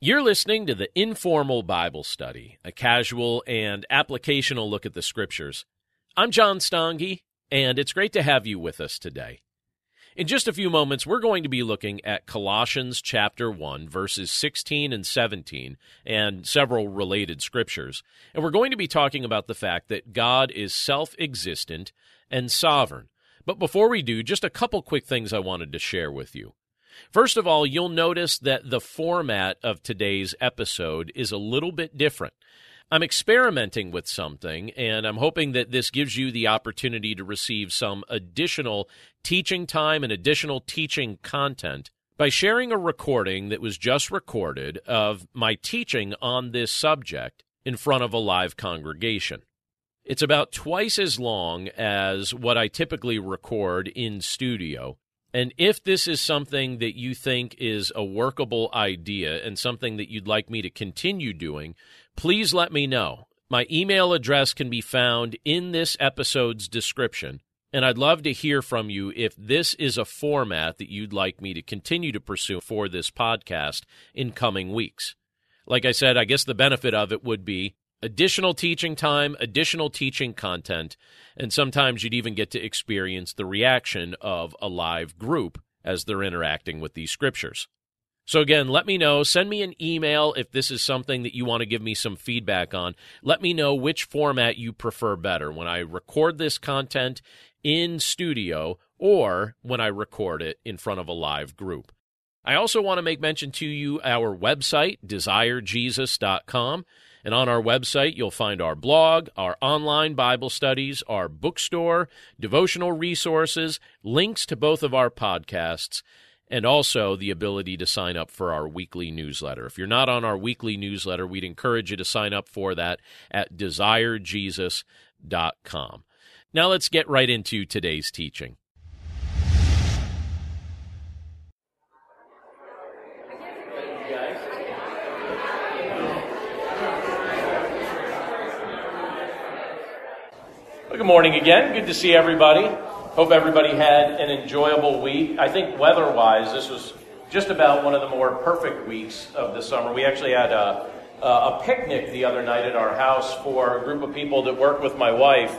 You're listening to the Informal Bible Study, a casual and applicational look at the Scriptures. I'm John Stange, and it's great to have you with us today. In just a few moments, we're going to be looking at Colossians chapter 1, verses 16 and 17, and several related scriptures. And we're going to be talking about the fact that God is self existent and sovereign. But before we do, just a couple quick things I wanted to share with you. First of all, you'll notice that the format of today's episode is a little bit different. I'm experimenting with something, and I'm hoping that this gives you the opportunity to receive some additional teaching time and additional teaching content by sharing a recording that was just recorded of my teaching on this subject in front of a live congregation. It's about twice as long as what I typically record in studio, and if this is something that you think is a workable idea and something that you'd like me to continue doing, please let me know. My email address can be found in this episode's description, and I'd love to hear from you if this is a format that you'd like me to continue to pursue for this podcast in coming weeks. Like I said, I guess the benefit of it would be additional teaching time, additional teaching content, and sometimes you'd even get to experience the reaction of a live group as they're interacting with these scriptures. So, again, let me know. Send me an email if this is something that you want to give me some feedback on. Let me know which format you prefer better when I record this content in studio or when I record it in front of a live group. I also want to make mention to you our website, desirejesus.com. And on our website, you'll find our blog, our online Bible studies, our bookstore, devotional resources, links to both of our podcasts, and also the ability to sign up for our weekly newsletter. If you're not on our weekly newsletter, we'd encourage you to sign up for that at desirejesus.com. Now let's get right into today's teaching. Good morning again. Good to see everybody. Hope everybody had an enjoyable week. I think weather wise, this was just about one of the more perfect weeks of the summer. We actually had a, a picnic the other night at our house for a group of people that work with my wife.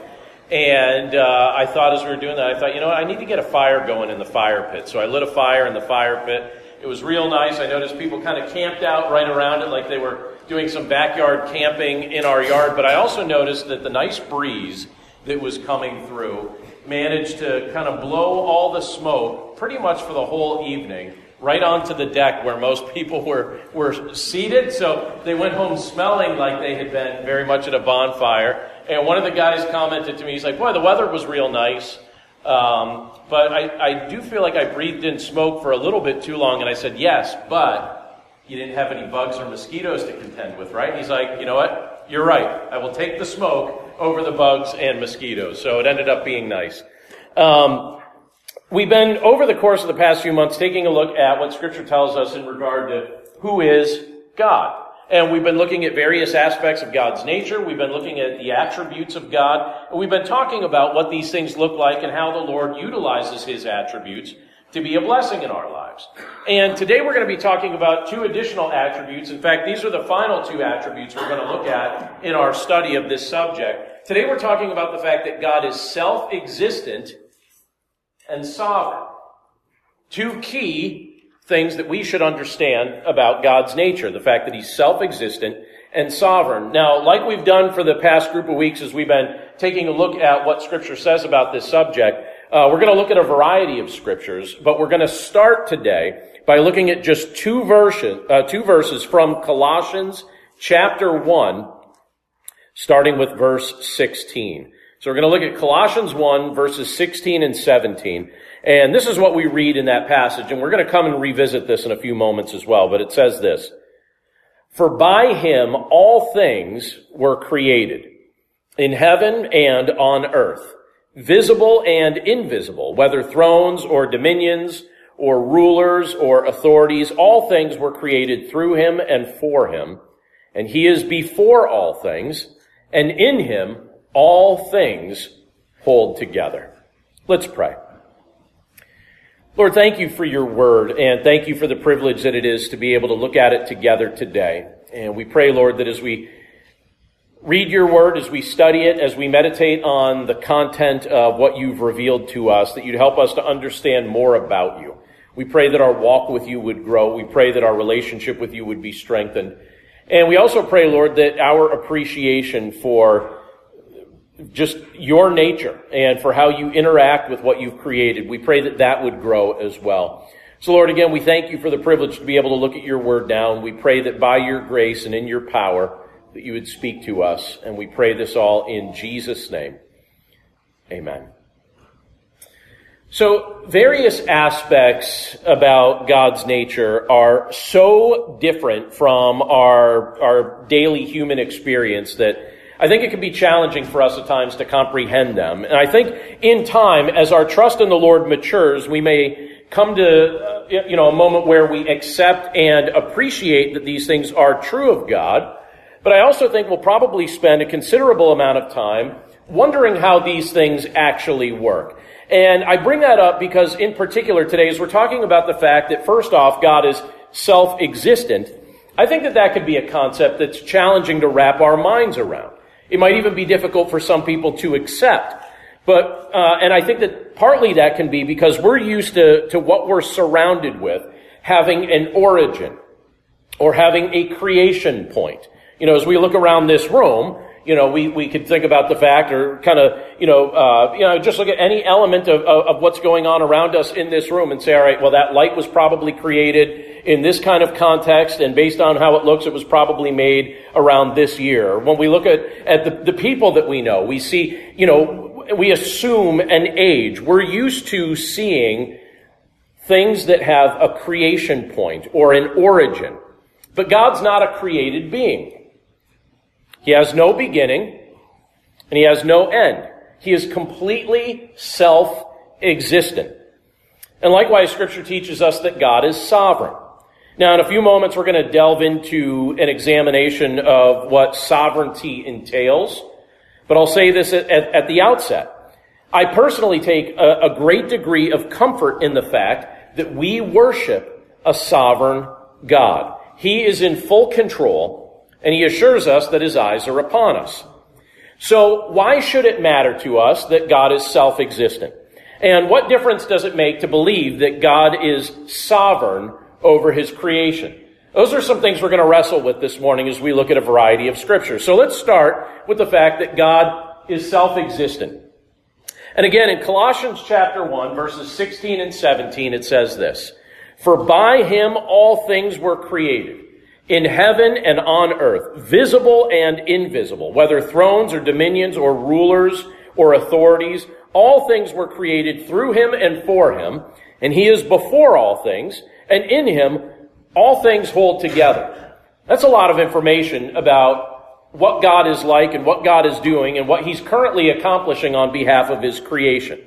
And uh, I thought as we were doing that, I thought, you know, I need to get a fire going in the fire pit. So I lit a fire in the fire pit. It was real nice. I noticed people kind of camped out right around it like they were doing some backyard camping in our yard. But I also noticed that the nice breeze that was coming through managed to kind of blow all the smoke pretty much for the whole evening right onto the deck where most people were, were seated. So they went home smelling like they had been very much at a bonfire. And one of the guys commented to me, he's like, Boy, the weather was real nice. Um, but I, I do feel like I breathed in smoke for a little bit too long. And I said, Yes, but you didn't have any bugs or mosquitoes to contend with, right? And he's like, You know what? You're right. I will take the smoke over the bugs and mosquitoes. So it ended up being nice. Um, we've been, over the course of the past few months, taking a look at what Scripture tells us in regard to who is God. And we've been looking at various aspects of God's nature. We've been looking at the attributes of God. And we've been talking about what these things look like and how the Lord utilizes His attributes to be a blessing in our lives. And today we're going to be talking about two additional attributes. In fact, these are the final two attributes we're going to look at in our study of this subject. Today we're talking about the fact that God is self existent and sovereign. Two key things that we should understand about God's nature the fact that He's self existent and sovereign. Now, like we've done for the past group of weeks as we've been taking a look at what Scripture says about this subject, uh, we're going to look at a variety of scriptures, but we're going to start today by looking at just two verses, uh, two verses from Colossians chapter 1, starting with verse 16. So we're going to look at Colossians 1, verses 16 and 17. And this is what we read in that passage, and we're going to come and revisit this in a few moments as well, but it says this. For by him all things were created, in heaven and on earth visible and invisible, whether thrones or dominions or rulers or authorities, all things were created through him and for him. And he is before all things, and in him all things hold together. Let's pray. Lord, thank you for your word, and thank you for the privilege that it is to be able to look at it together today. And we pray, Lord, that as we read your word, as we study it, as we meditate on the content of what you've revealed to us, that you'd help us to understand more about you. We pray that our walk with you would grow. We pray that our relationship with you would be strengthened. And we also pray, Lord, that our appreciation for just your nature and for how you interact with what you've created, we pray that that would grow as well. So, Lord, again, we thank you for the privilege to be able to look at your word now. And we pray that by your grace and in your power, that you would speak to us. And we pray this all in Jesus' name. Amen. So, various aspects about God's nature are so different from our, our daily human experience that I think it can be challenging for us at times to comprehend them. And I think in time, as our trust in the Lord matures, we may come to, uh, you know, a moment where we accept and appreciate that these things are true of God. But I also think we'll probably spend a considerable amount of time wondering how these things actually work. And I bring that up because in particular today, as we're talking about the fact that first off, God is self-existent, I think that that could be a concept that's challenging to wrap our minds around. It might even be difficult for some people to accept. But, uh, and I think that partly that can be because we're used to, to what we're surrounded with having an origin or having a creation point. You know, as we look around this room, you know, we, we could think about the fact or kind of, you know, uh, you know, just look at any element of, of, of, what's going on around us in this room and say, all right, well, that light was probably created in this kind of context and based on how it looks, it was probably made around this year. When we look at, at the, the people that we know, we see, you know, we assume an age. We're used to seeing things that have a creation point or an origin. But God's not a created being. He has no beginning and he has no end. He is completely self-existent. And likewise, scripture teaches us that God is sovereign. Now, in a few moments, we're going to delve into an examination of what sovereignty entails. But I'll say this at, at, at the outset. I personally take a, a great degree of comfort in the fact that we worship a sovereign God. He is in full control and he assures us that his eyes are upon us. So why should it matter to us that God is self-existent? And what difference does it make to believe that God is sovereign over his creation? Those are some things we're going to wrestle with this morning as we look at a variety of scriptures. So let's start with the fact that God is self-existent. And again, in Colossians chapter 1, verses 16 and 17, it says this, For by him all things were created in heaven and on earth, visible and invisible, whether thrones or dominions or rulers or authorities, all things were created through him and for him, and he is before all things, and in him all things hold together. That's a lot of information about what God is like and what God is doing and what he's currently accomplishing on behalf of his creation.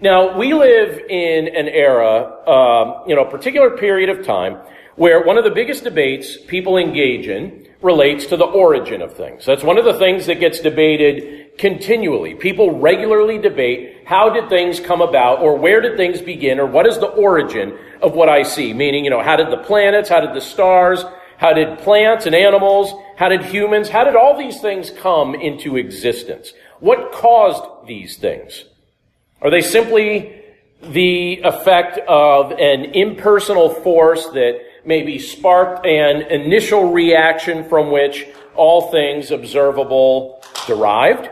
Now, we live in an era, um, you know, a particular period of time where one of the biggest debates people engage in relates to the origin of things. That's one of the things that gets debated continually. People regularly debate how did things come about or where did things begin or what is the origin of what I see? Meaning, you know, how did the planets, how did the stars, how did plants and animals, how did humans, how did all these things come into existence? What caused these things? Are they simply the effect of an impersonal force that maybe sparked an initial reaction from which all things observable derived?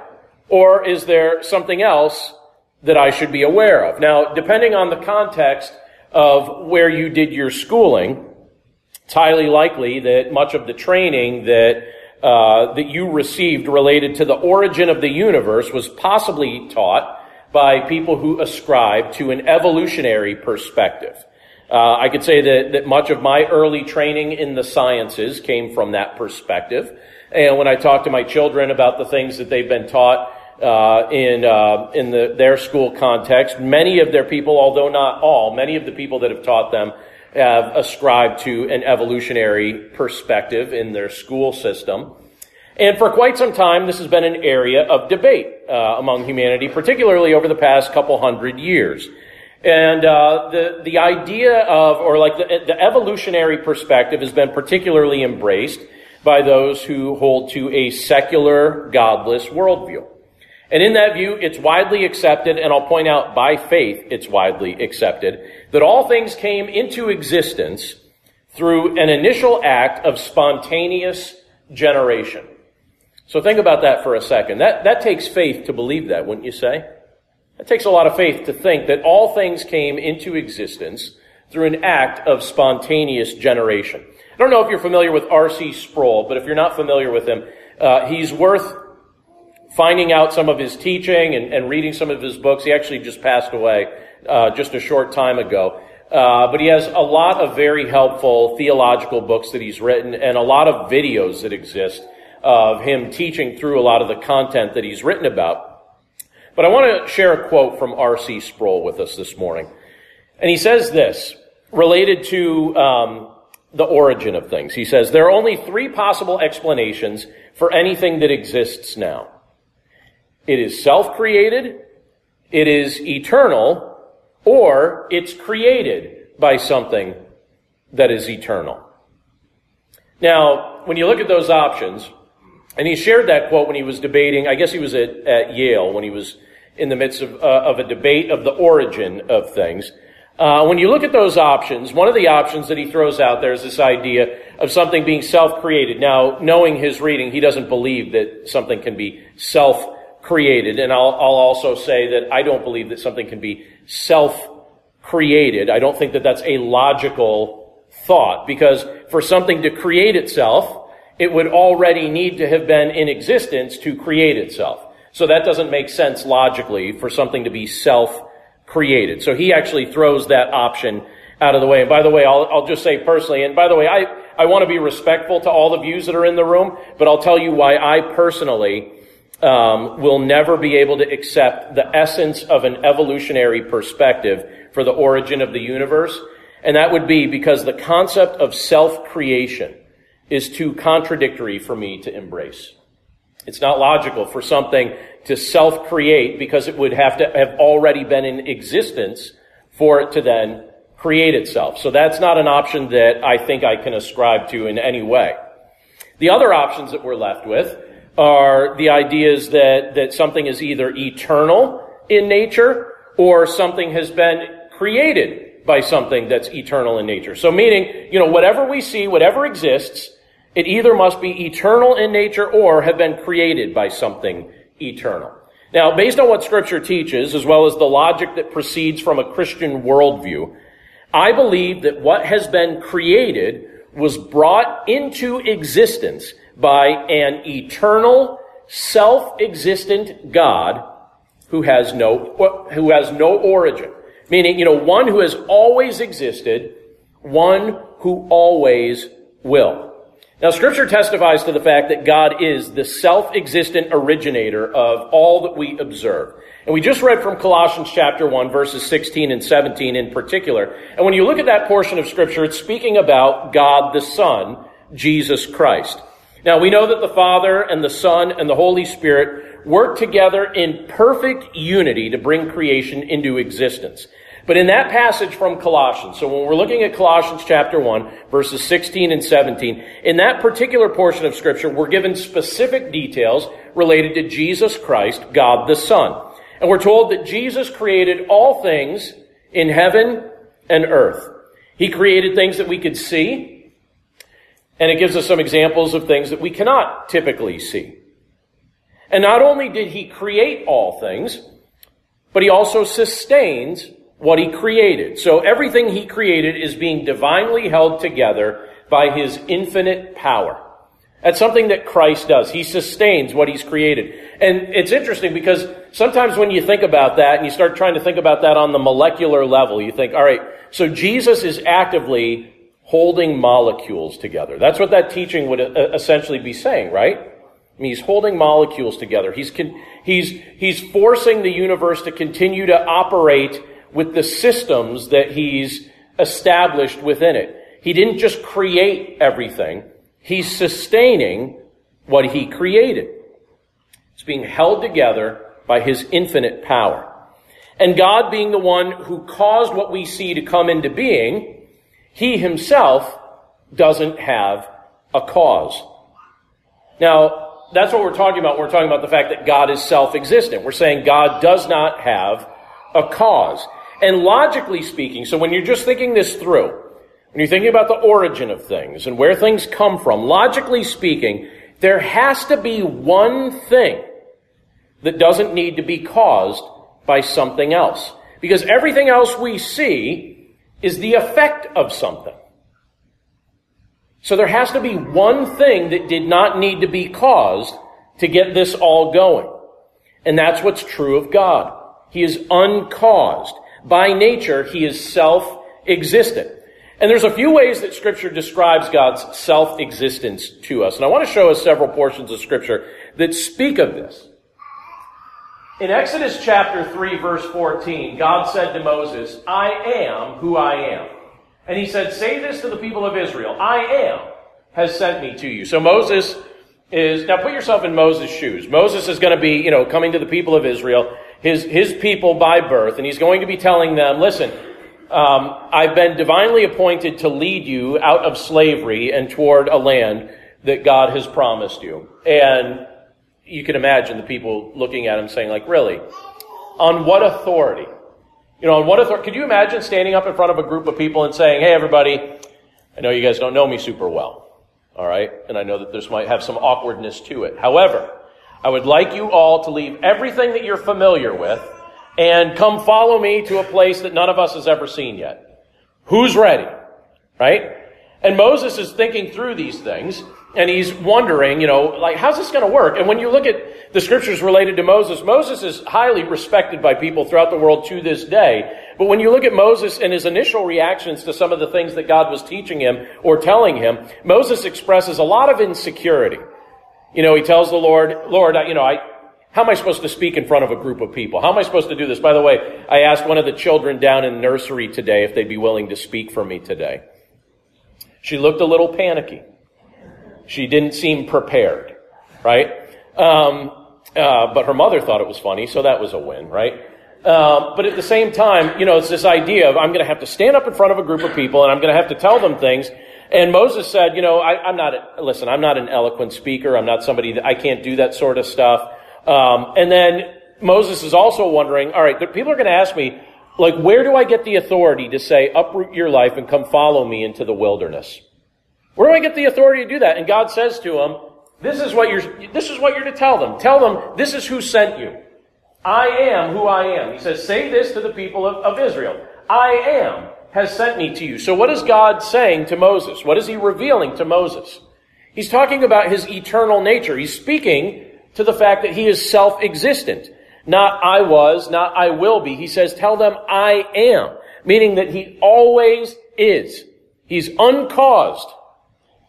Or is there something else that I should be aware of? Now, depending on the context of where you did your schooling, it's highly likely that much of the training that uh, that you received related to the origin of the universe was possibly taught by people who ascribe to an evolutionary perspective. Uh, I could say that, that much of my early training in the sciences came from that perspective. And when I talk to my children about the things that they've been taught uh, in uh, in the, their school context, many of their people, although not all, many of the people that have taught them have ascribed to an evolutionary perspective in their school system. And for quite some time, this has been an area of debate uh, among humanity, particularly over the past couple hundred years. And uh, the, the idea of, or like the, the evolutionary perspective has been particularly embraced by those who hold to a secular, godless worldview. And in that view, it's widely accepted, and I'll point out by faith it's widely accepted, that all things came into existence through an initial act of spontaneous generation. So think about that for a second. That, that takes faith to believe that, wouldn't you say? It takes a lot of faith to think that all things came into existence through an act of spontaneous generation. I don't know if you're familiar with R.C. Sproul, but if you're not familiar with him, uh, he's worth finding out some of his teaching and, and, reading some of his books. He actually just passed away uh, just a short time ago. Uh, but he has a lot of very helpful theological books that he's written and a lot of videos that exist of him teaching through a lot of the content that he's written about. But I want to share a quote from R.C. Sproul with us this morning. And he says this, related to um, the origin of things. He says, There are only three possible explanations for anything that exists now it is self created, it is eternal, or it's created by something that is eternal. Now, when you look at those options, and he shared that quote when he was debating, I guess he was at, at Yale when he was in the midst of, uh, of a debate of the origin of things. Uh, when you look at those options, one of the options that he throws out there is this idea of something being self-created. Now, knowing his reading, he doesn't believe that something can be self-created. And I'll, I'll also say that I don't believe that something can be self-created. I don't think that that's a logical thought because for something to create itself, it would already need to have been in existence to create itself. So that doesn't make sense logically for something to be self-created. So he actually throws that option out of the way. And by the way, I'll, I'll just say personally, and by the way, I, I want to be respectful to all the views that are in the room, but I'll tell you why I personally um, will never be able to accept the essence of an evolutionary perspective for the origin of the universe. And that would be because the concept of self-creation is too contradictory for me to embrace. It's not logical for something to self-create because it would have to have already been in existence for it to then create itself. So that's not an option that I think I can ascribe to in any way. The other options that we're left with are the ideas that, that something is either eternal in nature or something has been created by something that's eternal in nature. So meaning, you know, whatever we see, whatever exists, it either must be eternal in nature or have been created by something eternal. Now, based on what scripture teaches, as well as the logic that proceeds from a Christian worldview, I believe that what has been created was brought into existence by an eternal, self-existent God who has no, who has no origin. Meaning, you know, one who has always existed, one who always will. Now, scripture testifies to the fact that God is the self-existent originator of all that we observe. And we just read from Colossians chapter 1 verses 16 and 17 in particular. And when you look at that portion of scripture, it's speaking about God the Son, Jesus Christ. Now, we know that the Father and the Son and the Holy Spirit work together in perfect unity to bring creation into existence. But in that passage from Colossians, so when we're looking at Colossians chapter 1, verses 16 and 17, in that particular portion of scripture, we're given specific details related to Jesus Christ, God the Son. And we're told that Jesus created all things in heaven and earth. He created things that we could see, and it gives us some examples of things that we cannot typically see. And not only did he create all things, but he also sustains what he created. So everything he created is being divinely held together by his infinite power. That's something that Christ does. He sustains what he's created. And it's interesting because sometimes when you think about that and you start trying to think about that on the molecular level, you think, all right, so Jesus is actively holding molecules together. That's what that teaching would uh, essentially be saying, right? I mean, he's holding molecules together. He's, con- he's, he's forcing the universe to continue to operate with the systems that he's established within it. He didn't just create everything. He's sustaining what he created. It's being held together by his infinite power. And God being the one who caused what we see to come into being, he himself doesn't have a cause. Now, that's what we're talking about. We're talking about the fact that God is self-existent. We're saying God does not have a cause. And logically speaking, so when you're just thinking this through, when you're thinking about the origin of things and where things come from, logically speaking, there has to be one thing that doesn't need to be caused by something else. Because everything else we see is the effect of something. So there has to be one thing that did not need to be caused to get this all going. And that's what's true of God. He is uncaused. By nature, he is self-existent. And there's a few ways that scripture describes God's self-existence to us. And I want to show us several portions of scripture that speak of this. In Exodus chapter 3 verse 14, God said to Moses, I am who I am. And he said, say this to the people of Israel, I am has sent me to you. So Moses is, now put yourself in Moses' shoes. Moses is going to be, you know, coming to the people of Israel, his, his people by birth, and he's going to be telling them, listen, um, I've been divinely appointed to lead you out of slavery and toward a land that God has promised you. And you can imagine the people looking at him saying, like, really? On what authority? You know, on what authority? Could you imagine standing up in front of a group of people and saying, hey, everybody, I know you guys don't know me super well. All right? And I know that this might have some awkwardness to it. However, I would like you all to leave everything that you're familiar with and come follow me to a place that none of us has ever seen yet. Who's ready? Right? And Moses is thinking through these things and he's wondering, you know, like, how's this going to work? And when you look at the scriptures related to Moses, Moses is highly respected by people throughout the world to this day. But when you look at Moses and his initial reactions to some of the things that God was teaching him or telling him, Moses expresses a lot of insecurity. You know, he tells the Lord, Lord, you know, I, how am I supposed to speak in front of a group of people? How am I supposed to do this? By the way, I asked one of the children down in nursery today if they'd be willing to speak for me today. She looked a little panicky. She didn't seem prepared, right? Um, uh, but her mother thought it was funny, so that was a win, right? Uh, but at the same time, you know, it's this idea of I'm going to have to stand up in front of a group of people and I'm going to have to tell them things and Moses said, you know, I, am not, listen, I'm not an eloquent speaker. I'm not somebody that I can't do that sort of stuff. Um, and then Moses is also wondering, all right, people are going to ask me, like, where do I get the authority to say, uproot your life and come follow me into the wilderness? Where do I get the authority to do that? And God says to him, this is what you're, this is what you're to tell them. Tell them, this is who sent you. I am who I am. He says, say this to the people of, of Israel. I am has sent me to you. So what is God saying to Moses? What is he revealing to Moses? He's talking about his eternal nature. He's speaking to the fact that he is self-existent. Not I was, not I will be. He says, tell them I am. Meaning that he always is. He's uncaused.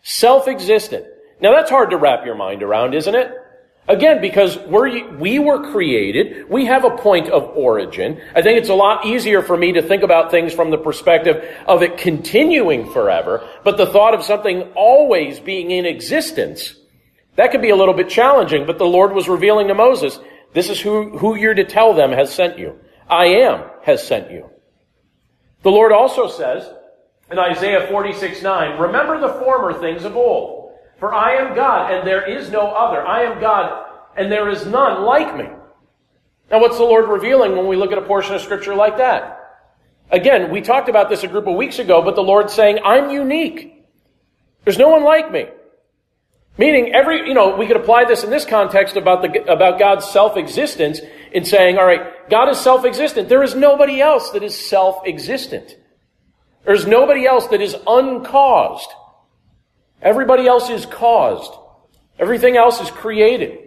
Self-existent. Now that's hard to wrap your mind around, isn't it? Again, because we're, we were created, we have a point of origin. I think it's a lot easier for me to think about things from the perspective of it continuing forever, but the thought of something always being in existence, that could be a little bit challenging, but the Lord was revealing to Moses, this is who, who you're to tell them has sent you. I am has sent you. The Lord also says in Isaiah 46, 9, remember the former things of old for I am God, and there is no other. I am God, and there is none like me. Now, what's the Lord revealing when we look at a portion of Scripture like that? Again, we talked about this a group of weeks ago, but the Lord's saying, I'm unique. There's no one like me. Meaning, every, you know, we could apply this in this context about the, about God's self-existence in saying, all right, God is self-existent. There is nobody else that is self-existent. There's nobody else that is uncaused. Everybody else is caused. Everything else is created.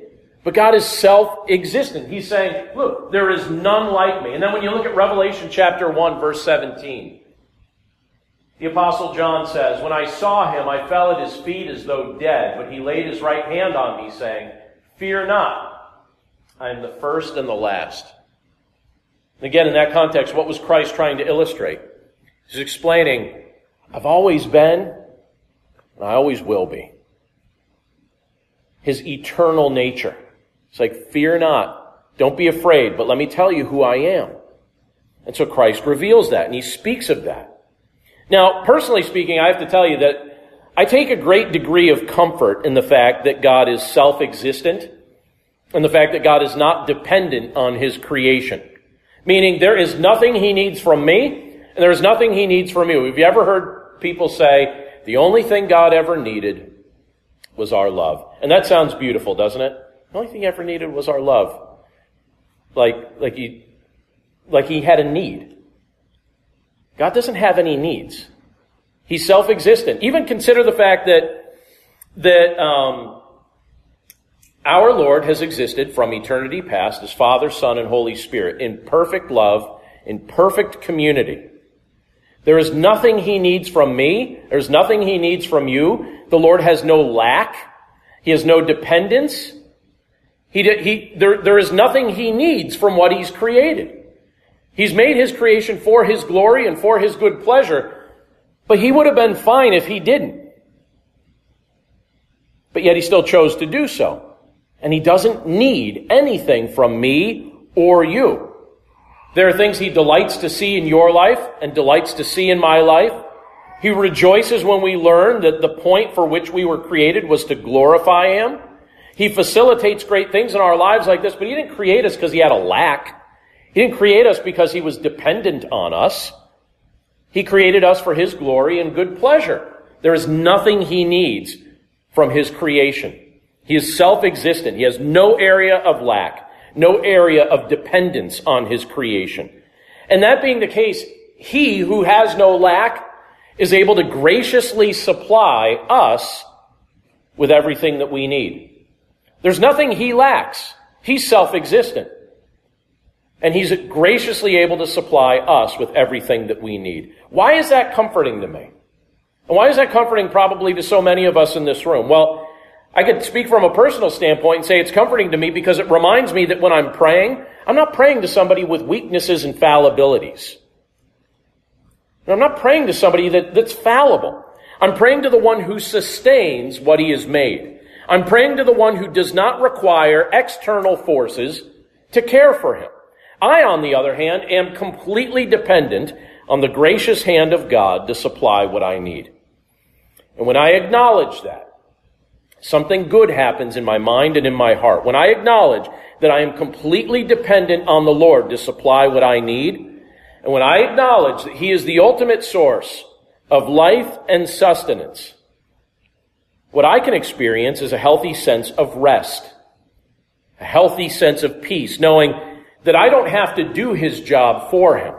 But God is self-existent. He's saying, look, there is none like me. And then when you look at Revelation chapter 1 verse 17, the apostle John says, When I saw him, I fell at his feet as though dead, but he laid his right hand on me saying, Fear not. I am the first and the last. Again, in that context, what was Christ trying to illustrate? He's explaining, I've always been, and I always will be. His eternal nature. It's like, fear not. Don't be afraid, but let me tell you who I am. And so Christ reveals that and he speaks of that. Now, personally speaking, I have to tell you that I take a great degree of comfort in the fact that God is self-existent and the fact that God is not dependent on his creation. Meaning there is nothing he needs from me and there is nothing he needs from you. Have you ever heard people say, the only thing God ever needed was our love? And that sounds beautiful, doesn't it? The only thing he ever needed was our love. Like, like he, like he had a need. God doesn't have any needs. He's self-existent. Even consider the fact that, that, um, our Lord has existed from eternity past as Father, Son, and Holy Spirit in perfect love, in perfect community. There is nothing he needs from me. There's nothing he needs from you. The Lord has no lack. He has no dependence. He, he, there, there is nothing he needs from what he's created. He's made his creation for his glory and for his good pleasure, but he would have been fine if he didn't. But yet he still chose to do so. And he doesn't need anything from me or you. There are things he delights to see in your life and delights to see in my life. He rejoices when we learn that the point for which we were created was to glorify him. He facilitates great things in our lives like this, but he didn't create us because he had a lack. He didn't create us because he was dependent on us. He created us for his glory and good pleasure. There is nothing he needs from his creation. He is self-existent. He has no area of lack no area of dependence on his creation. And that being the case, he who has no lack is able to graciously supply us with everything that we need. There's nothing he lacks. He's self-existent. And he's graciously able to supply us with everything that we need. Why is that comforting to me? And why is that comforting probably to so many of us in this room? Well, I could speak from a personal standpoint and say it's comforting to me because it reminds me that when I'm praying, I'm not praying to somebody with weaknesses and fallibilities. I'm not praying to somebody that, that's fallible. I'm praying to the one who sustains what he has made. I'm praying to the one who does not require external forces to care for him. I, on the other hand, am completely dependent on the gracious hand of God to supply what I need. And when I acknowledge that, something good happens in my mind and in my heart. When I acknowledge that I am completely dependent on the Lord to supply what I need, and when I acknowledge that He is the ultimate source of life and sustenance, what I can experience is a healthy sense of rest, a healthy sense of peace, knowing that I don't have to do His job for Him.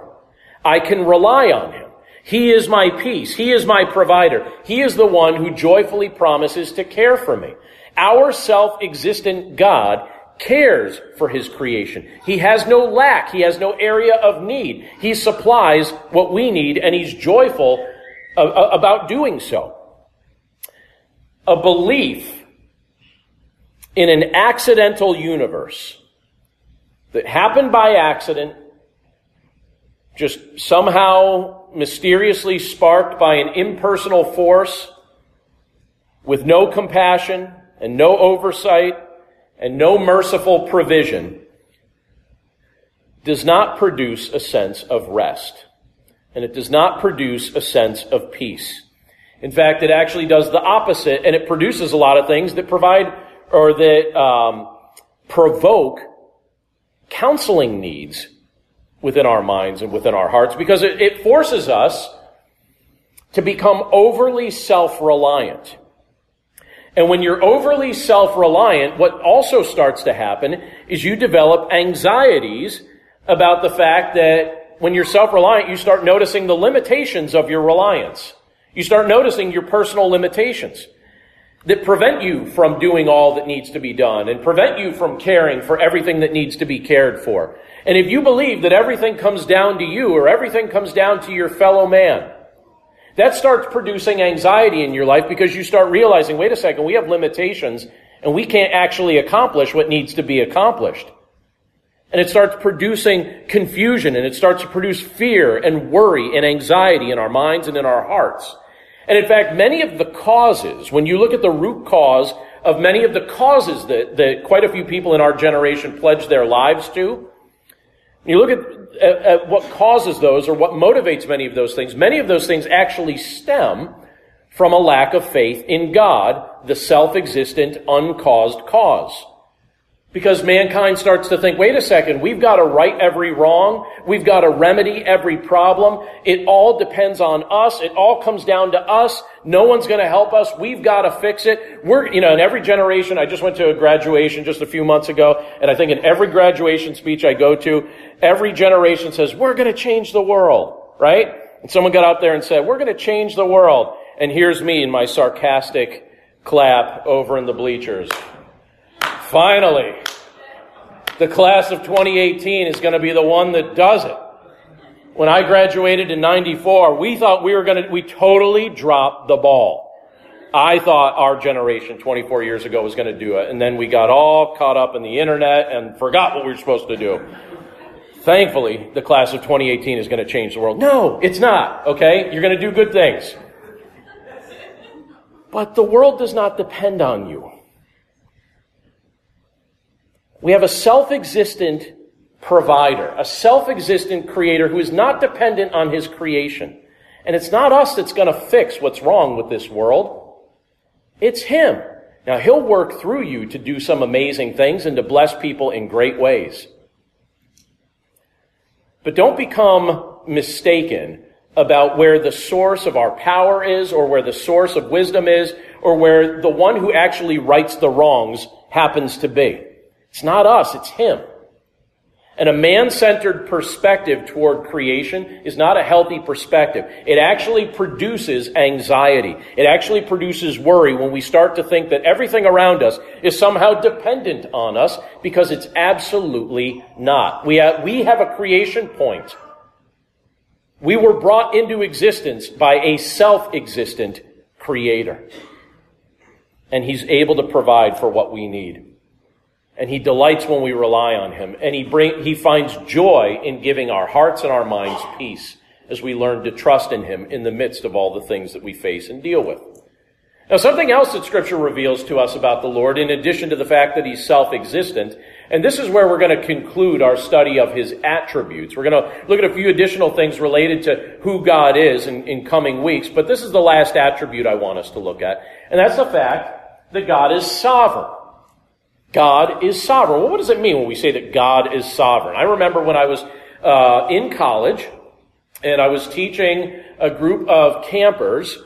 I can rely on Him. He is my peace. He is my provider. He is the one who joyfully promises to care for me. Our self-existent God cares for his creation. He has no lack. He has no area of need. He supplies what we need and he's joyful uh, uh, about doing so. A belief in an accidental universe that happened by accident, just somehow mysteriously sparked by an impersonal force with no compassion and no oversight and no merciful provision does not produce a sense of rest. And it does not produce a sense of peace. In fact, it actually does the opposite and it produces a lot of things that provide or that um, provoke counseling needs within our minds and within our hearts because it, it forces us to become overly self-reliant. And when you're overly self-reliant, what also starts to happen is you develop anxieties about the fact that when you're self-reliant, you start noticing the limitations of your reliance. You start noticing your personal limitations that prevent you from doing all that needs to be done and prevent you from caring for everything that needs to be cared for. And if you believe that everything comes down to you or everything comes down to your fellow man, that starts producing anxiety in your life because you start realizing, wait a second, we have limitations and we can't actually accomplish what needs to be accomplished. And it starts producing confusion and it starts to produce fear and worry and anxiety in our minds and in our hearts. And in fact, many of the causes, when you look at the root cause of many of the causes that, that quite a few people in our generation pledge their lives to, You look at, at, at what causes those or what motivates many of those things. Many of those things actually stem from a lack of faith in God, the self-existent, uncaused cause. Because mankind starts to think, wait a second, we've got to right every wrong. We've got to remedy every problem. It all depends on us. It all comes down to us. No one's going to help us. We've got to fix it. We're, you know, in every generation, I just went to a graduation just a few months ago, and I think in every graduation speech I go to, every generation says, we're going to change the world, right? And someone got out there and said, we're going to change the world. And here's me in my sarcastic clap over in the bleachers. Finally, the class of 2018 is going to be the one that does it. When I graduated in 94, we thought we were going to, we totally dropped the ball. I thought our generation 24 years ago was going to do it, and then we got all caught up in the internet and forgot what we were supposed to do. Thankfully, the class of 2018 is going to change the world. No, it's not, okay? You're going to do good things. But the world does not depend on you. We have a self-existent provider, a self-existent creator who is not dependent on his creation. And it's not us that's going to fix what's wrong with this world. It's him. Now he'll work through you to do some amazing things and to bless people in great ways. But don't become mistaken about where the source of our power is or where the source of wisdom is or where the one who actually rights the wrongs happens to be. It's not us, it's him. And a man-centered perspective toward creation is not a healthy perspective. It actually produces anxiety. It actually produces worry when we start to think that everything around us is somehow dependent on us because it's absolutely not. We have, we have a creation point. We were brought into existence by a self-existent creator. And he's able to provide for what we need. And he delights when we rely on him. And he bring, he finds joy in giving our hearts and our minds peace as we learn to trust in him in the midst of all the things that we face and deal with. Now, something else that scripture reveals to us about the Lord, in addition to the fact that he's self-existent, and this is where we're going to conclude our study of his attributes. We're going to look at a few additional things related to who God is in, in coming weeks, but this is the last attribute I want us to look at, and that's the fact that God is sovereign. God is sovereign. Well, what does it mean when we say that God is sovereign? I remember when I was uh, in college and I was teaching a group of campers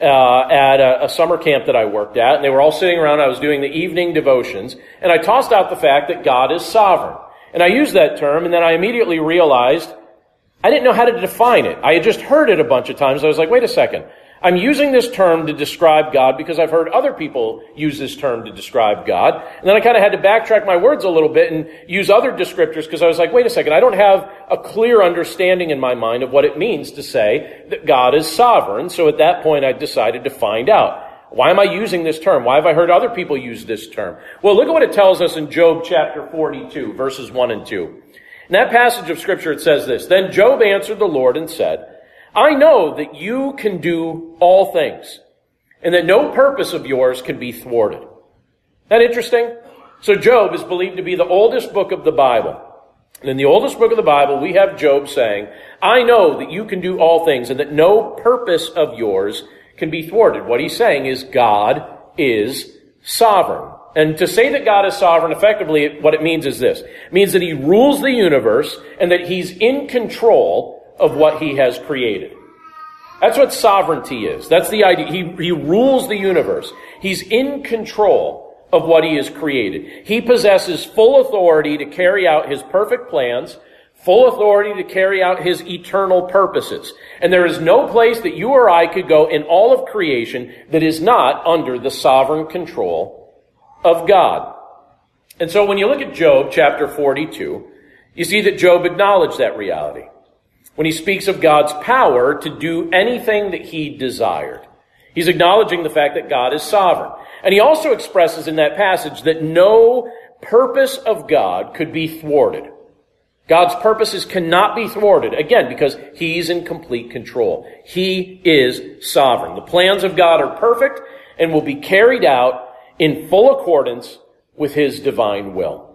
uh, at a, a, summer camp that I worked at, and they were all sitting around. I was doing the evening devotions, and I tossed out the fact that God is sovereign. And I used that term, and then I immediately realized I didn't know how to define it. I had just heard it a bunch of times. I was like, wait a second. I'm using this term to describe God because I've heard other people use this term to describe God. And then I kind of had to backtrack my words a little bit and use other descriptors because I was like, wait a second, I don't have a clear understanding in my mind of what it means to say that God is sovereign. So at that point, I decided to find out. Why am I using this term? Why have I heard other people use this term? Well, look at what it tells us in Job chapter 42, verses 1 and 2. In that passage of scripture, it says this, Then Job answered the Lord and said, I know that you can do all things and that no purpose of yours can be thwarted. That interesting? So Job is believed to be the oldest book of the Bible. And in the oldest book of the Bible, we have Job saying, I know that you can do all things and that no purpose of yours can be thwarted. What he's saying is God is sovereign. And to say that God is sovereign, effectively, what it means is this. It means that he rules the universe and that he's in control of what he has created. That's what sovereignty is. That's the idea. He, he rules the universe. He's in control of what he has created. He possesses full authority to carry out his perfect plans, full authority to carry out his eternal purposes. And there is no place that you or I could go in all of creation that is not under the sovereign control of God. And so when you look at Job chapter 42, you see that Job acknowledged that reality when he speaks of God's power to do anything that he desired. He's acknowledging the fact that God is sovereign. And he also expresses in that passage that no purpose of God could be thwarted. God's purposes cannot be thwarted, again, because he's in complete control. He is sovereign. The plans of God are perfect and will be carried out in full accordance with his divine will.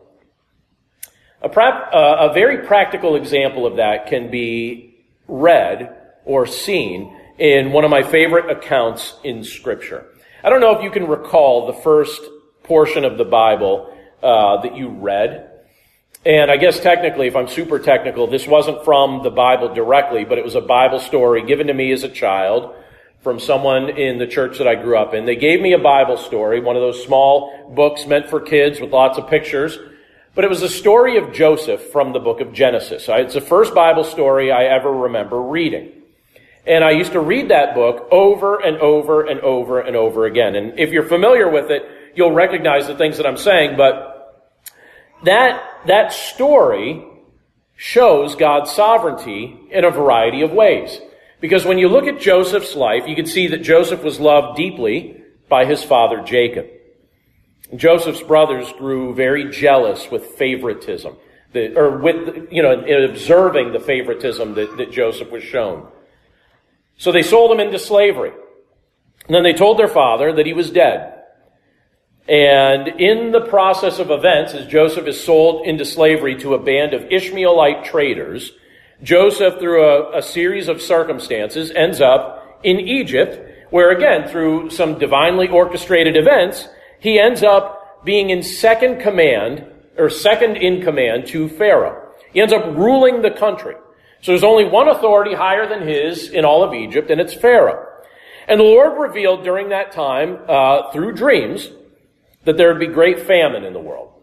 A, pra- uh, a very practical example of that can be read or seen in one of my favorite accounts in Scripture. I don't know if you can recall the first portion of the Bible uh, that you read. And I guess technically, if I'm super technical, this wasn't from the Bible directly, but it was a Bible story given to me as a child from someone in the church that I grew up in. They gave me a Bible story, one of those small books meant for kids with lots of pictures. But it was a story of Joseph from the book of Genesis. It's the first Bible story I ever remember reading. And I used to read that book over and over and over and over again. And if you're familiar with it, you'll recognize the things that I'm saying, but that, that story shows God's sovereignty in a variety of ways. Because when you look at Joseph's life, you can see that Joseph was loved deeply by his father Jacob. Joseph's brothers grew very jealous with favoritism, or with, you know, observing the favoritism that, that Joseph was shown. So they sold him into slavery. And then they told their father that he was dead. And in the process of events, as Joseph is sold into slavery to a band of Ishmaelite traders, Joseph, through a, a series of circumstances, ends up in Egypt, where again, through some divinely orchestrated events, he ends up being in second command, or second in command to Pharaoh. He ends up ruling the country. So there's only one authority higher than his in all of Egypt, and it's Pharaoh. And the Lord revealed during that time, uh, through dreams, that there would be great famine in the world.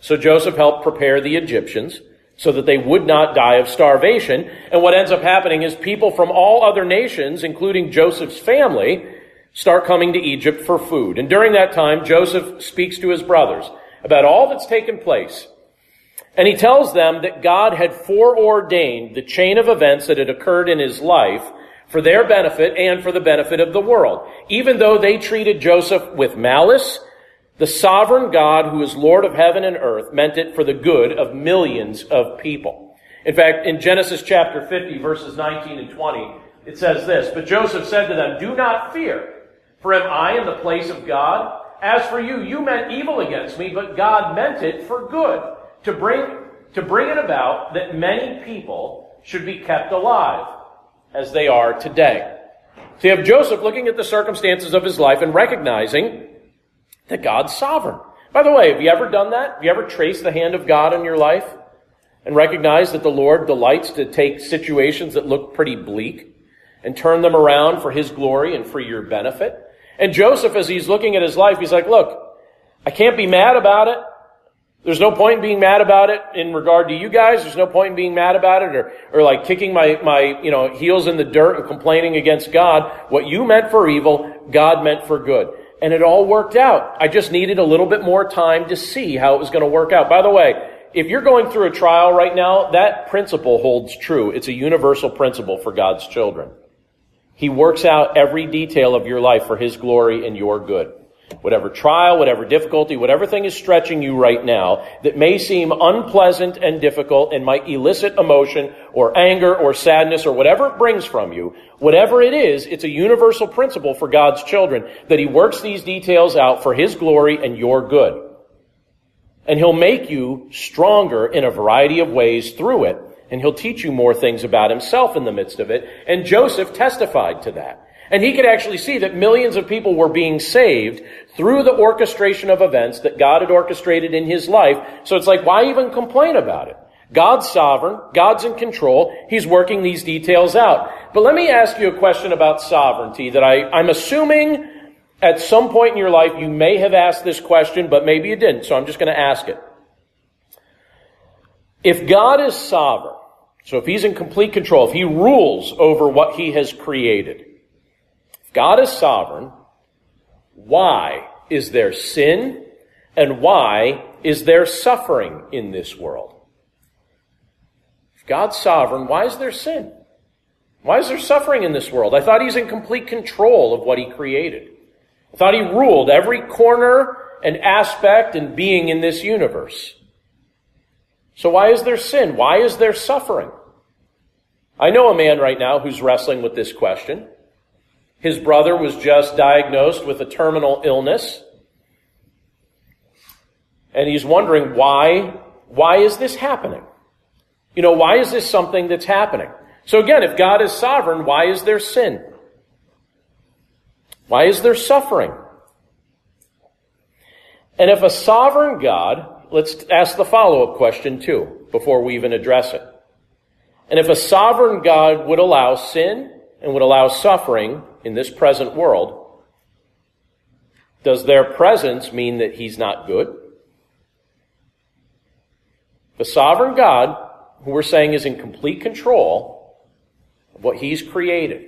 So Joseph helped prepare the Egyptians so that they would not die of starvation. And what ends up happening is people from all other nations, including Joseph's family, start coming to Egypt for food. And during that time, Joseph speaks to his brothers about all that's taken place. And he tells them that God had foreordained the chain of events that had occurred in his life for their benefit and for the benefit of the world. Even though they treated Joseph with malice, the sovereign God who is Lord of heaven and earth meant it for the good of millions of people. In fact, in Genesis chapter 50 verses 19 and 20, it says this, But Joseph said to them, Do not fear. For am I in the place of God? As for you, you meant evil against me, but God meant it for good, to bring, to bring it about that many people should be kept alive, as they are today. So you have Joseph looking at the circumstances of his life and recognizing that God's sovereign. By the way, have you ever done that? Have you ever traced the hand of God in your life and recognized that the Lord delights to take situations that look pretty bleak and turn them around for His glory and for your benefit? And Joseph, as he's looking at his life, he's like, look, I can't be mad about it. There's no point in being mad about it in regard to you guys. There's no point in being mad about it or, or like kicking my, my, you know, heels in the dirt and complaining against God. What you meant for evil, God meant for good. And it all worked out. I just needed a little bit more time to see how it was going to work out. By the way, if you're going through a trial right now, that principle holds true. It's a universal principle for God's children. He works out every detail of your life for His glory and your good. Whatever trial, whatever difficulty, whatever thing is stretching you right now that may seem unpleasant and difficult and might elicit emotion or anger or sadness or whatever it brings from you, whatever it is, it's a universal principle for God's children that He works these details out for His glory and your good. And He'll make you stronger in a variety of ways through it and he'll teach you more things about himself in the midst of it. And Joseph testified to that. And he could actually see that millions of people were being saved through the orchestration of events that God had orchestrated in his life. So it's like, why even complain about it? God's sovereign. God's in control. He's working these details out. But let me ask you a question about sovereignty that I, I'm assuming at some point in your life you may have asked this question, but maybe you didn't. So I'm just going to ask it. If God is sovereign, so if he's in complete control, if he rules over what he has created, if God is sovereign, why is there sin and why is there suffering in this world? If God's sovereign, why is there sin? Why is there suffering in this world? I thought he's in complete control of what he created. I thought he ruled every corner and aspect and being in this universe. So why is there sin? Why is there suffering? I know a man right now who's wrestling with this question. His brother was just diagnosed with a terminal illness. And he's wondering why why is this happening? You know, why is this something that's happening? So again, if God is sovereign, why is there sin? Why is there suffering? And if a sovereign God, let's ask the follow up question too, before we even address it. And if a sovereign God would allow sin and would allow suffering in this present world, does their presence mean that he's not good? The sovereign God, who we're saying is in complete control of what he's created,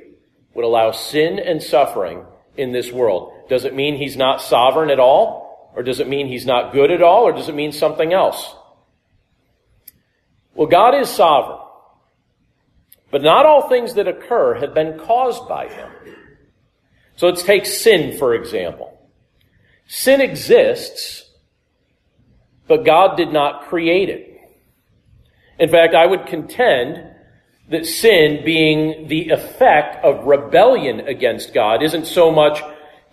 would allow sin and suffering in this world. Does it mean he's not sovereign at all? Or does it mean he's not good at all? Or does it mean something else? Well, God is sovereign. But not all things that occur have been caused by him. So let's take sin, for example. Sin exists, but God did not create it. In fact, I would contend that sin being the effect of rebellion against God isn't so much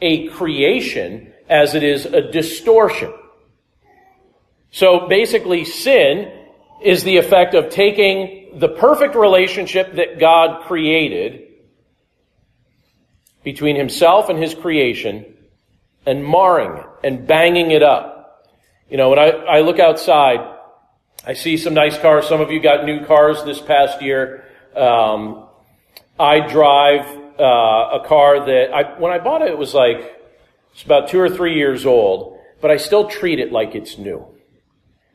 a creation as it is a distortion. So basically, sin is the effect of taking the perfect relationship that God created between himself and his creation and marring it and banging it up. You know, when I, I look outside, I see some nice cars. Some of you got new cars this past year. Um, I drive uh, a car that I, when I bought it, it was like it's about two or three years old, but I still treat it like it's new.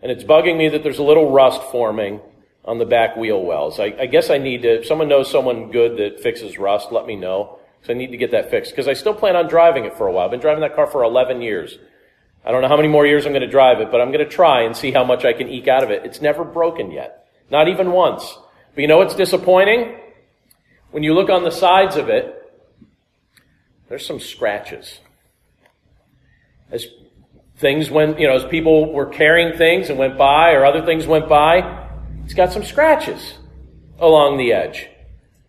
And it's bugging me that there's a little rust forming on the back wheel wells. I, I guess I need to, if someone knows someone good that fixes rust, let me know. Because I need to get that fixed. Because I still plan on driving it for a while. I've been driving that car for 11 years. I don't know how many more years I'm going to drive it, but I'm going to try and see how much I can eke out of it. It's never broken yet. Not even once. But you know what's disappointing? When you look on the sides of it, there's some scratches. As things went, you know, as people were carrying things and went by or other things went by, it's got some scratches along the edge.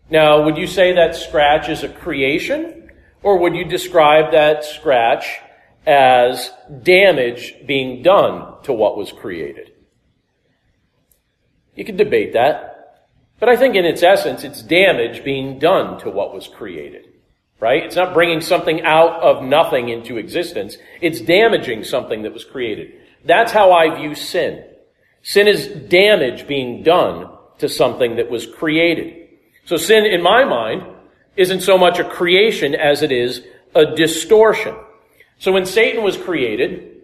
Now, would you say that scratch is a creation? Or would you describe that scratch as damage being done to what was created? You could debate that. But I think in its essence, it's damage being done to what was created right? It's not bringing something out of nothing into existence. It's damaging something that was created. That's how I view sin. Sin is damage being done to something that was created. So sin, in my mind, isn't so much a creation as it is a distortion. So when Satan was created,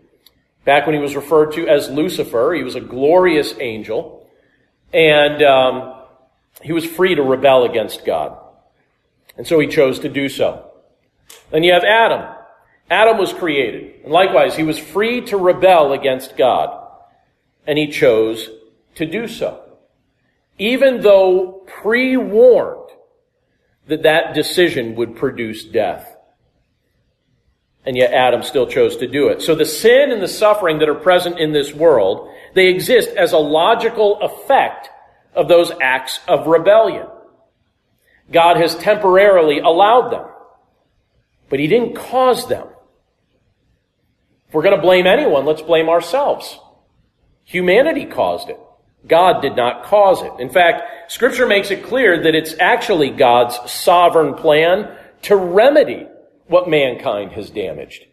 back when he was referred to as Lucifer, he was a glorious angel, and um, he was free to rebel against God. And so he chose to do so. Then you have Adam. Adam was created. And likewise, he was free to rebel against God. And he chose to do so. Even though pre-warned that that decision would produce death. And yet Adam still chose to do it. So the sin and the suffering that are present in this world, they exist as a logical effect of those acts of rebellion. God has temporarily allowed them, but He didn't cause them. If we're going to blame anyone, let's blame ourselves. Humanity caused it. God did not cause it. In fact, Scripture makes it clear that it's actually God's sovereign plan to remedy what mankind has damaged.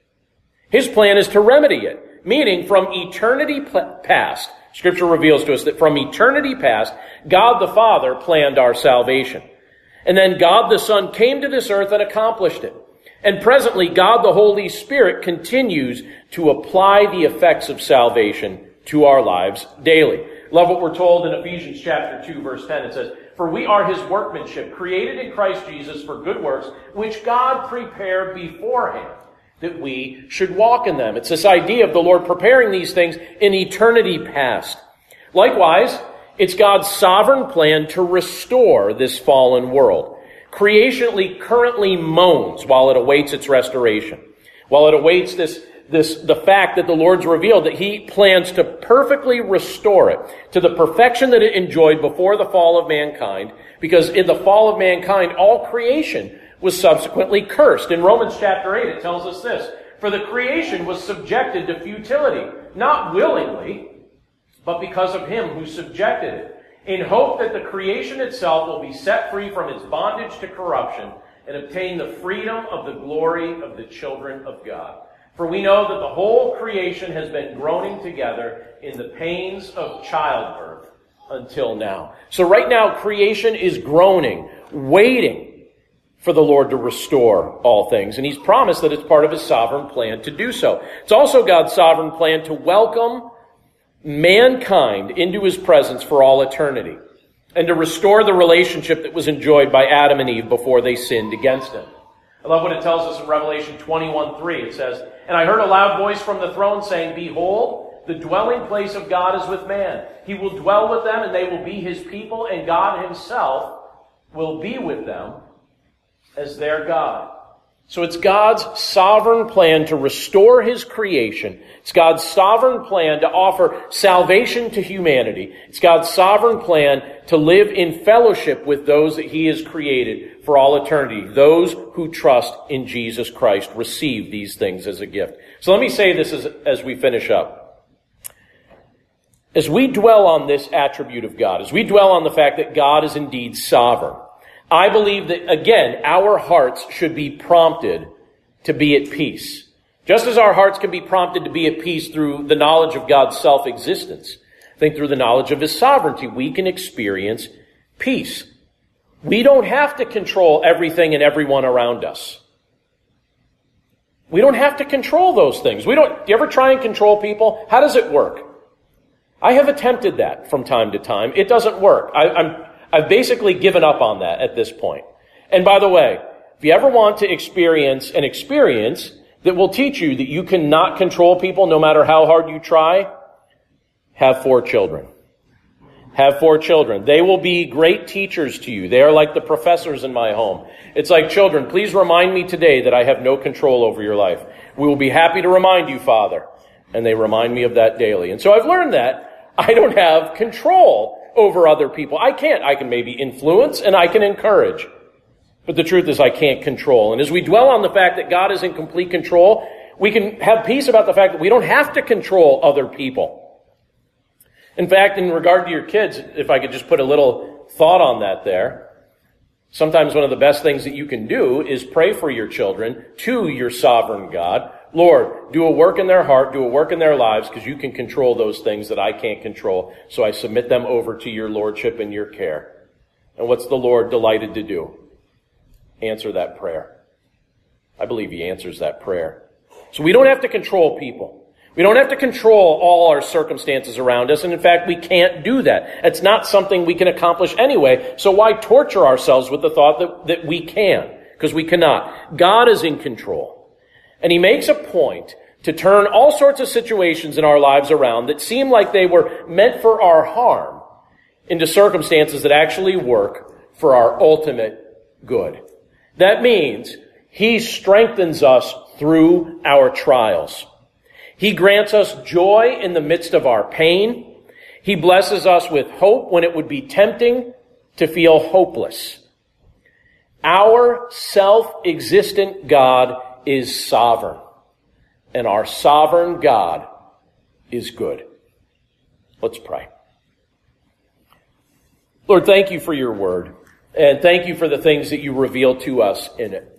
His plan is to remedy it, meaning from eternity past, Scripture reveals to us that from eternity past, God the Father planned our salvation. And then God the Son came to this earth and accomplished it. And presently, God the Holy Spirit continues to apply the effects of salvation to our lives daily. Love what we're told in Ephesians chapter 2 verse 10. It says, For we are his workmanship, created in Christ Jesus for good works, which God prepared beforehand that we should walk in them. It's this idea of the Lord preparing these things in eternity past. Likewise, it's God's sovereign plan to restore this fallen world. Creationally currently moans while it awaits its restoration. While it awaits this, this, the fact that the Lord's revealed that He plans to perfectly restore it to the perfection that it enjoyed before the fall of mankind, because in the fall of mankind, all creation was subsequently cursed. In Romans chapter 8, it tells us this, for the creation was subjected to futility, not willingly, but because of him who subjected it, in hope that the creation itself will be set free from its bondage to corruption and obtain the freedom of the glory of the children of God. For we know that the whole creation has been groaning together in the pains of childbirth until now. So right now, creation is groaning, waiting for the Lord to restore all things. And He's promised that it's part of His sovereign plan to do so. It's also God's sovereign plan to welcome mankind into His presence for all eternity and to restore the relationship that was enjoyed by Adam and Eve before they sinned against Him. I love what it tells us in Revelation 21 3. It says, And I heard a loud voice from the throne saying, Behold, the dwelling place of God is with man. He will dwell with them, and they will be his people, and God himself will be with them as their God. So it's God's sovereign plan to restore his creation. It's God's sovereign plan to offer salvation to humanity. It's God's sovereign plan to live in fellowship with those that he has created for all eternity. Those who trust in Jesus Christ receive these things as a gift. So let me say this as, as we finish up. As we dwell on this attribute of God, as we dwell on the fact that God is indeed sovereign, I believe that, again, our hearts should be prompted to be at peace. Just as our hearts can be prompted to be at peace through the knowledge of God's self-existence, I think through the knowledge of His sovereignty, we can experience peace. We don't have to control everything and everyone around us. We don't have to control those things. We don't, do you ever try and control people? How does it work? I have attempted that from time to time. It doesn't work. I, am I've basically given up on that at this point. And by the way, if you ever want to experience an experience that will teach you that you cannot control people no matter how hard you try, have four children. Have four children. They will be great teachers to you. They are like the professors in my home. It's like children, please remind me today that I have no control over your life. We will be happy to remind you, Father. And they remind me of that daily. And so I've learned that I don't have control over other people. I can't. I can maybe influence and I can encourage. But the truth is I can't control. And as we dwell on the fact that God is in complete control, we can have peace about the fact that we don't have to control other people. In fact, in regard to your kids, if I could just put a little thought on that there, sometimes one of the best things that you can do is pray for your children to your sovereign God Lord, do a work in their heart, do a work in their lives, because you can control those things that I can't control. So I submit them over to your lordship and your care. And what's the Lord delighted to do? Answer that prayer. I believe he answers that prayer. So we don't have to control people. We don't have to control all our circumstances around us, and in fact, we can't do that. It's not something we can accomplish anyway, so why torture ourselves with the thought that, that we can? Because we cannot. God is in control. And he makes a point to turn all sorts of situations in our lives around that seem like they were meant for our harm into circumstances that actually work for our ultimate good. That means he strengthens us through our trials. He grants us joy in the midst of our pain. He blesses us with hope when it would be tempting to feel hopeless. Our self-existent God is sovereign, and our sovereign God is good. Let's pray. Lord, thank you for your word, and thank you for the things that you reveal to us in it.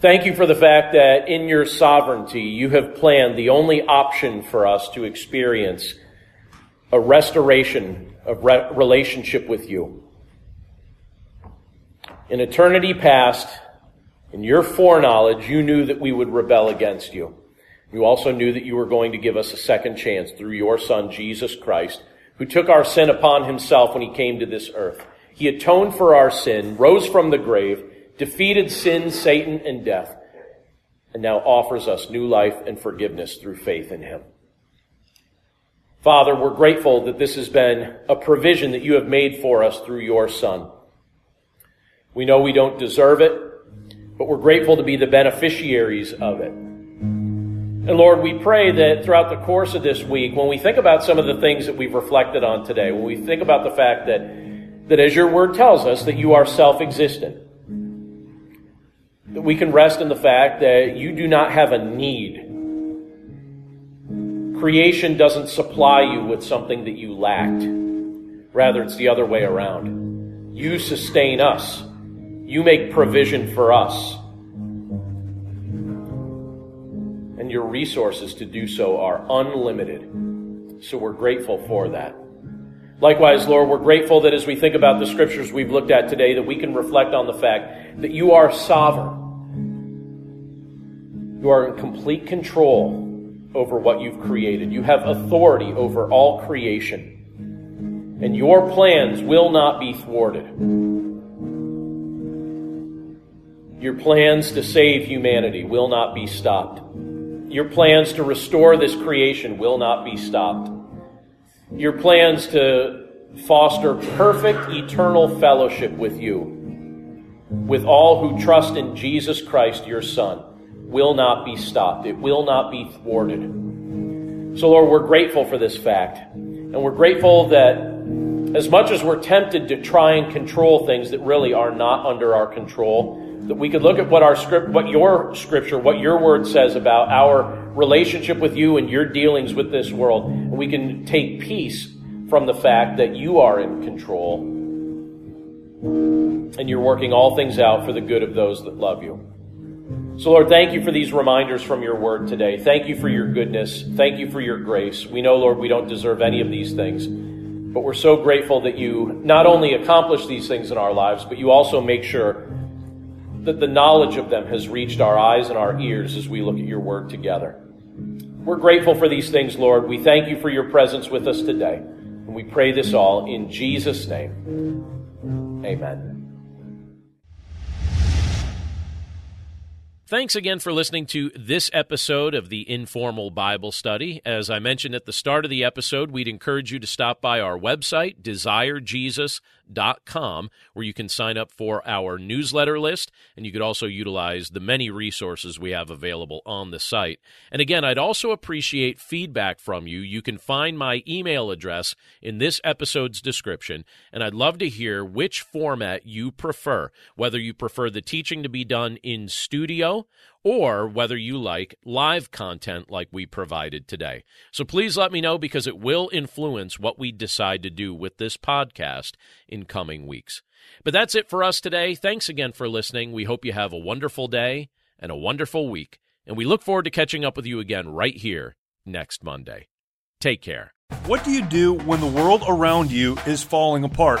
Thank you for the fact that in your sovereignty, you have planned the only option for us to experience a restoration of re- relationship with you. In eternity past, in your foreknowledge, you knew that we would rebel against you. You also knew that you were going to give us a second chance through your Son, Jesus Christ, who took our sin upon himself when he came to this earth. He atoned for our sin, rose from the grave, defeated sin, Satan, and death, and now offers us new life and forgiveness through faith in him. Father, we're grateful that this has been a provision that you have made for us through your Son. We know we don't deserve it but we're grateful to be the beneficiaries of it. And Lord, we pray that throughout the course of this week, when we think about some of the things that we've reflected on today, when we think about the fact that, that as your word tells us, that you are self-existent, that we can rest in the fact that you do not have a need. Creation doesn't supply you with something that you lacked. Rather, it's the other way around. You sustain us. You make provision for us. And your resources to do so are unlimited. So we're grateful for that. Likewise, Lord, we're grateful that as we think about the scriptures we've looked at today, that we can reflect on the fact that you are sovereign. You are in complete control over what you've created. You have authority over all creation. And your plans will not be thwarted. Your plans to save humanity will not be stopped. Your plans to restore this creation will not be stopped. Your plans to foster perfect eternal fellowship with you, with all who trust in Jesus Christ, your Son will not be stopped. It will not be thwarted. So, Lord, we're grateful for this fact. And we're grateful that as much as we're tempted to try and control things that really are not under our control, we could look at what our script, what your scripture, what your word says about our relationship with you and your dealings with this world, and we can take peace from the fact that you are in control and you're working all things out for the good of those that love you. So, Lord, thank you for these reminders from your word today. Thank you for your goodness. Thank you for your grace. We know, Lord, we don't deserve any of these things, but we're so grateful that you not only accomplish these things in our lives, but you also make sure that the knowledge of them has reached our eyes and our ears as we look at your word together. We're grateful for these things, Lord. We thank you for your presence with us today. And we pray this all in Jesus' name. Amen. Thanks again for listening to this episode of the Informal Bible Study. As I mentioned at the start of the episode, we'd encourage you to stop by our website, desirejesus.com, where you can sign up for our newsletter list, and you could also utilize the many resources we have available on the site. And again, I'd also appreciate feedback from you. You can find my email address in this episode's description, and I'd love to hear which format you prefer, whether you prefer the teaching to be done in studio or whether you like live content like we provided today. So please let me know because it will influence what we decide to do with this podcast in coming weeks. But that's it for us today. Thanks again for listening. We hope you have a wonderful day and a wonderful week, and we look forward to catching up with you again right here next Monday. Take care. What do you do when the world around you is falling apart?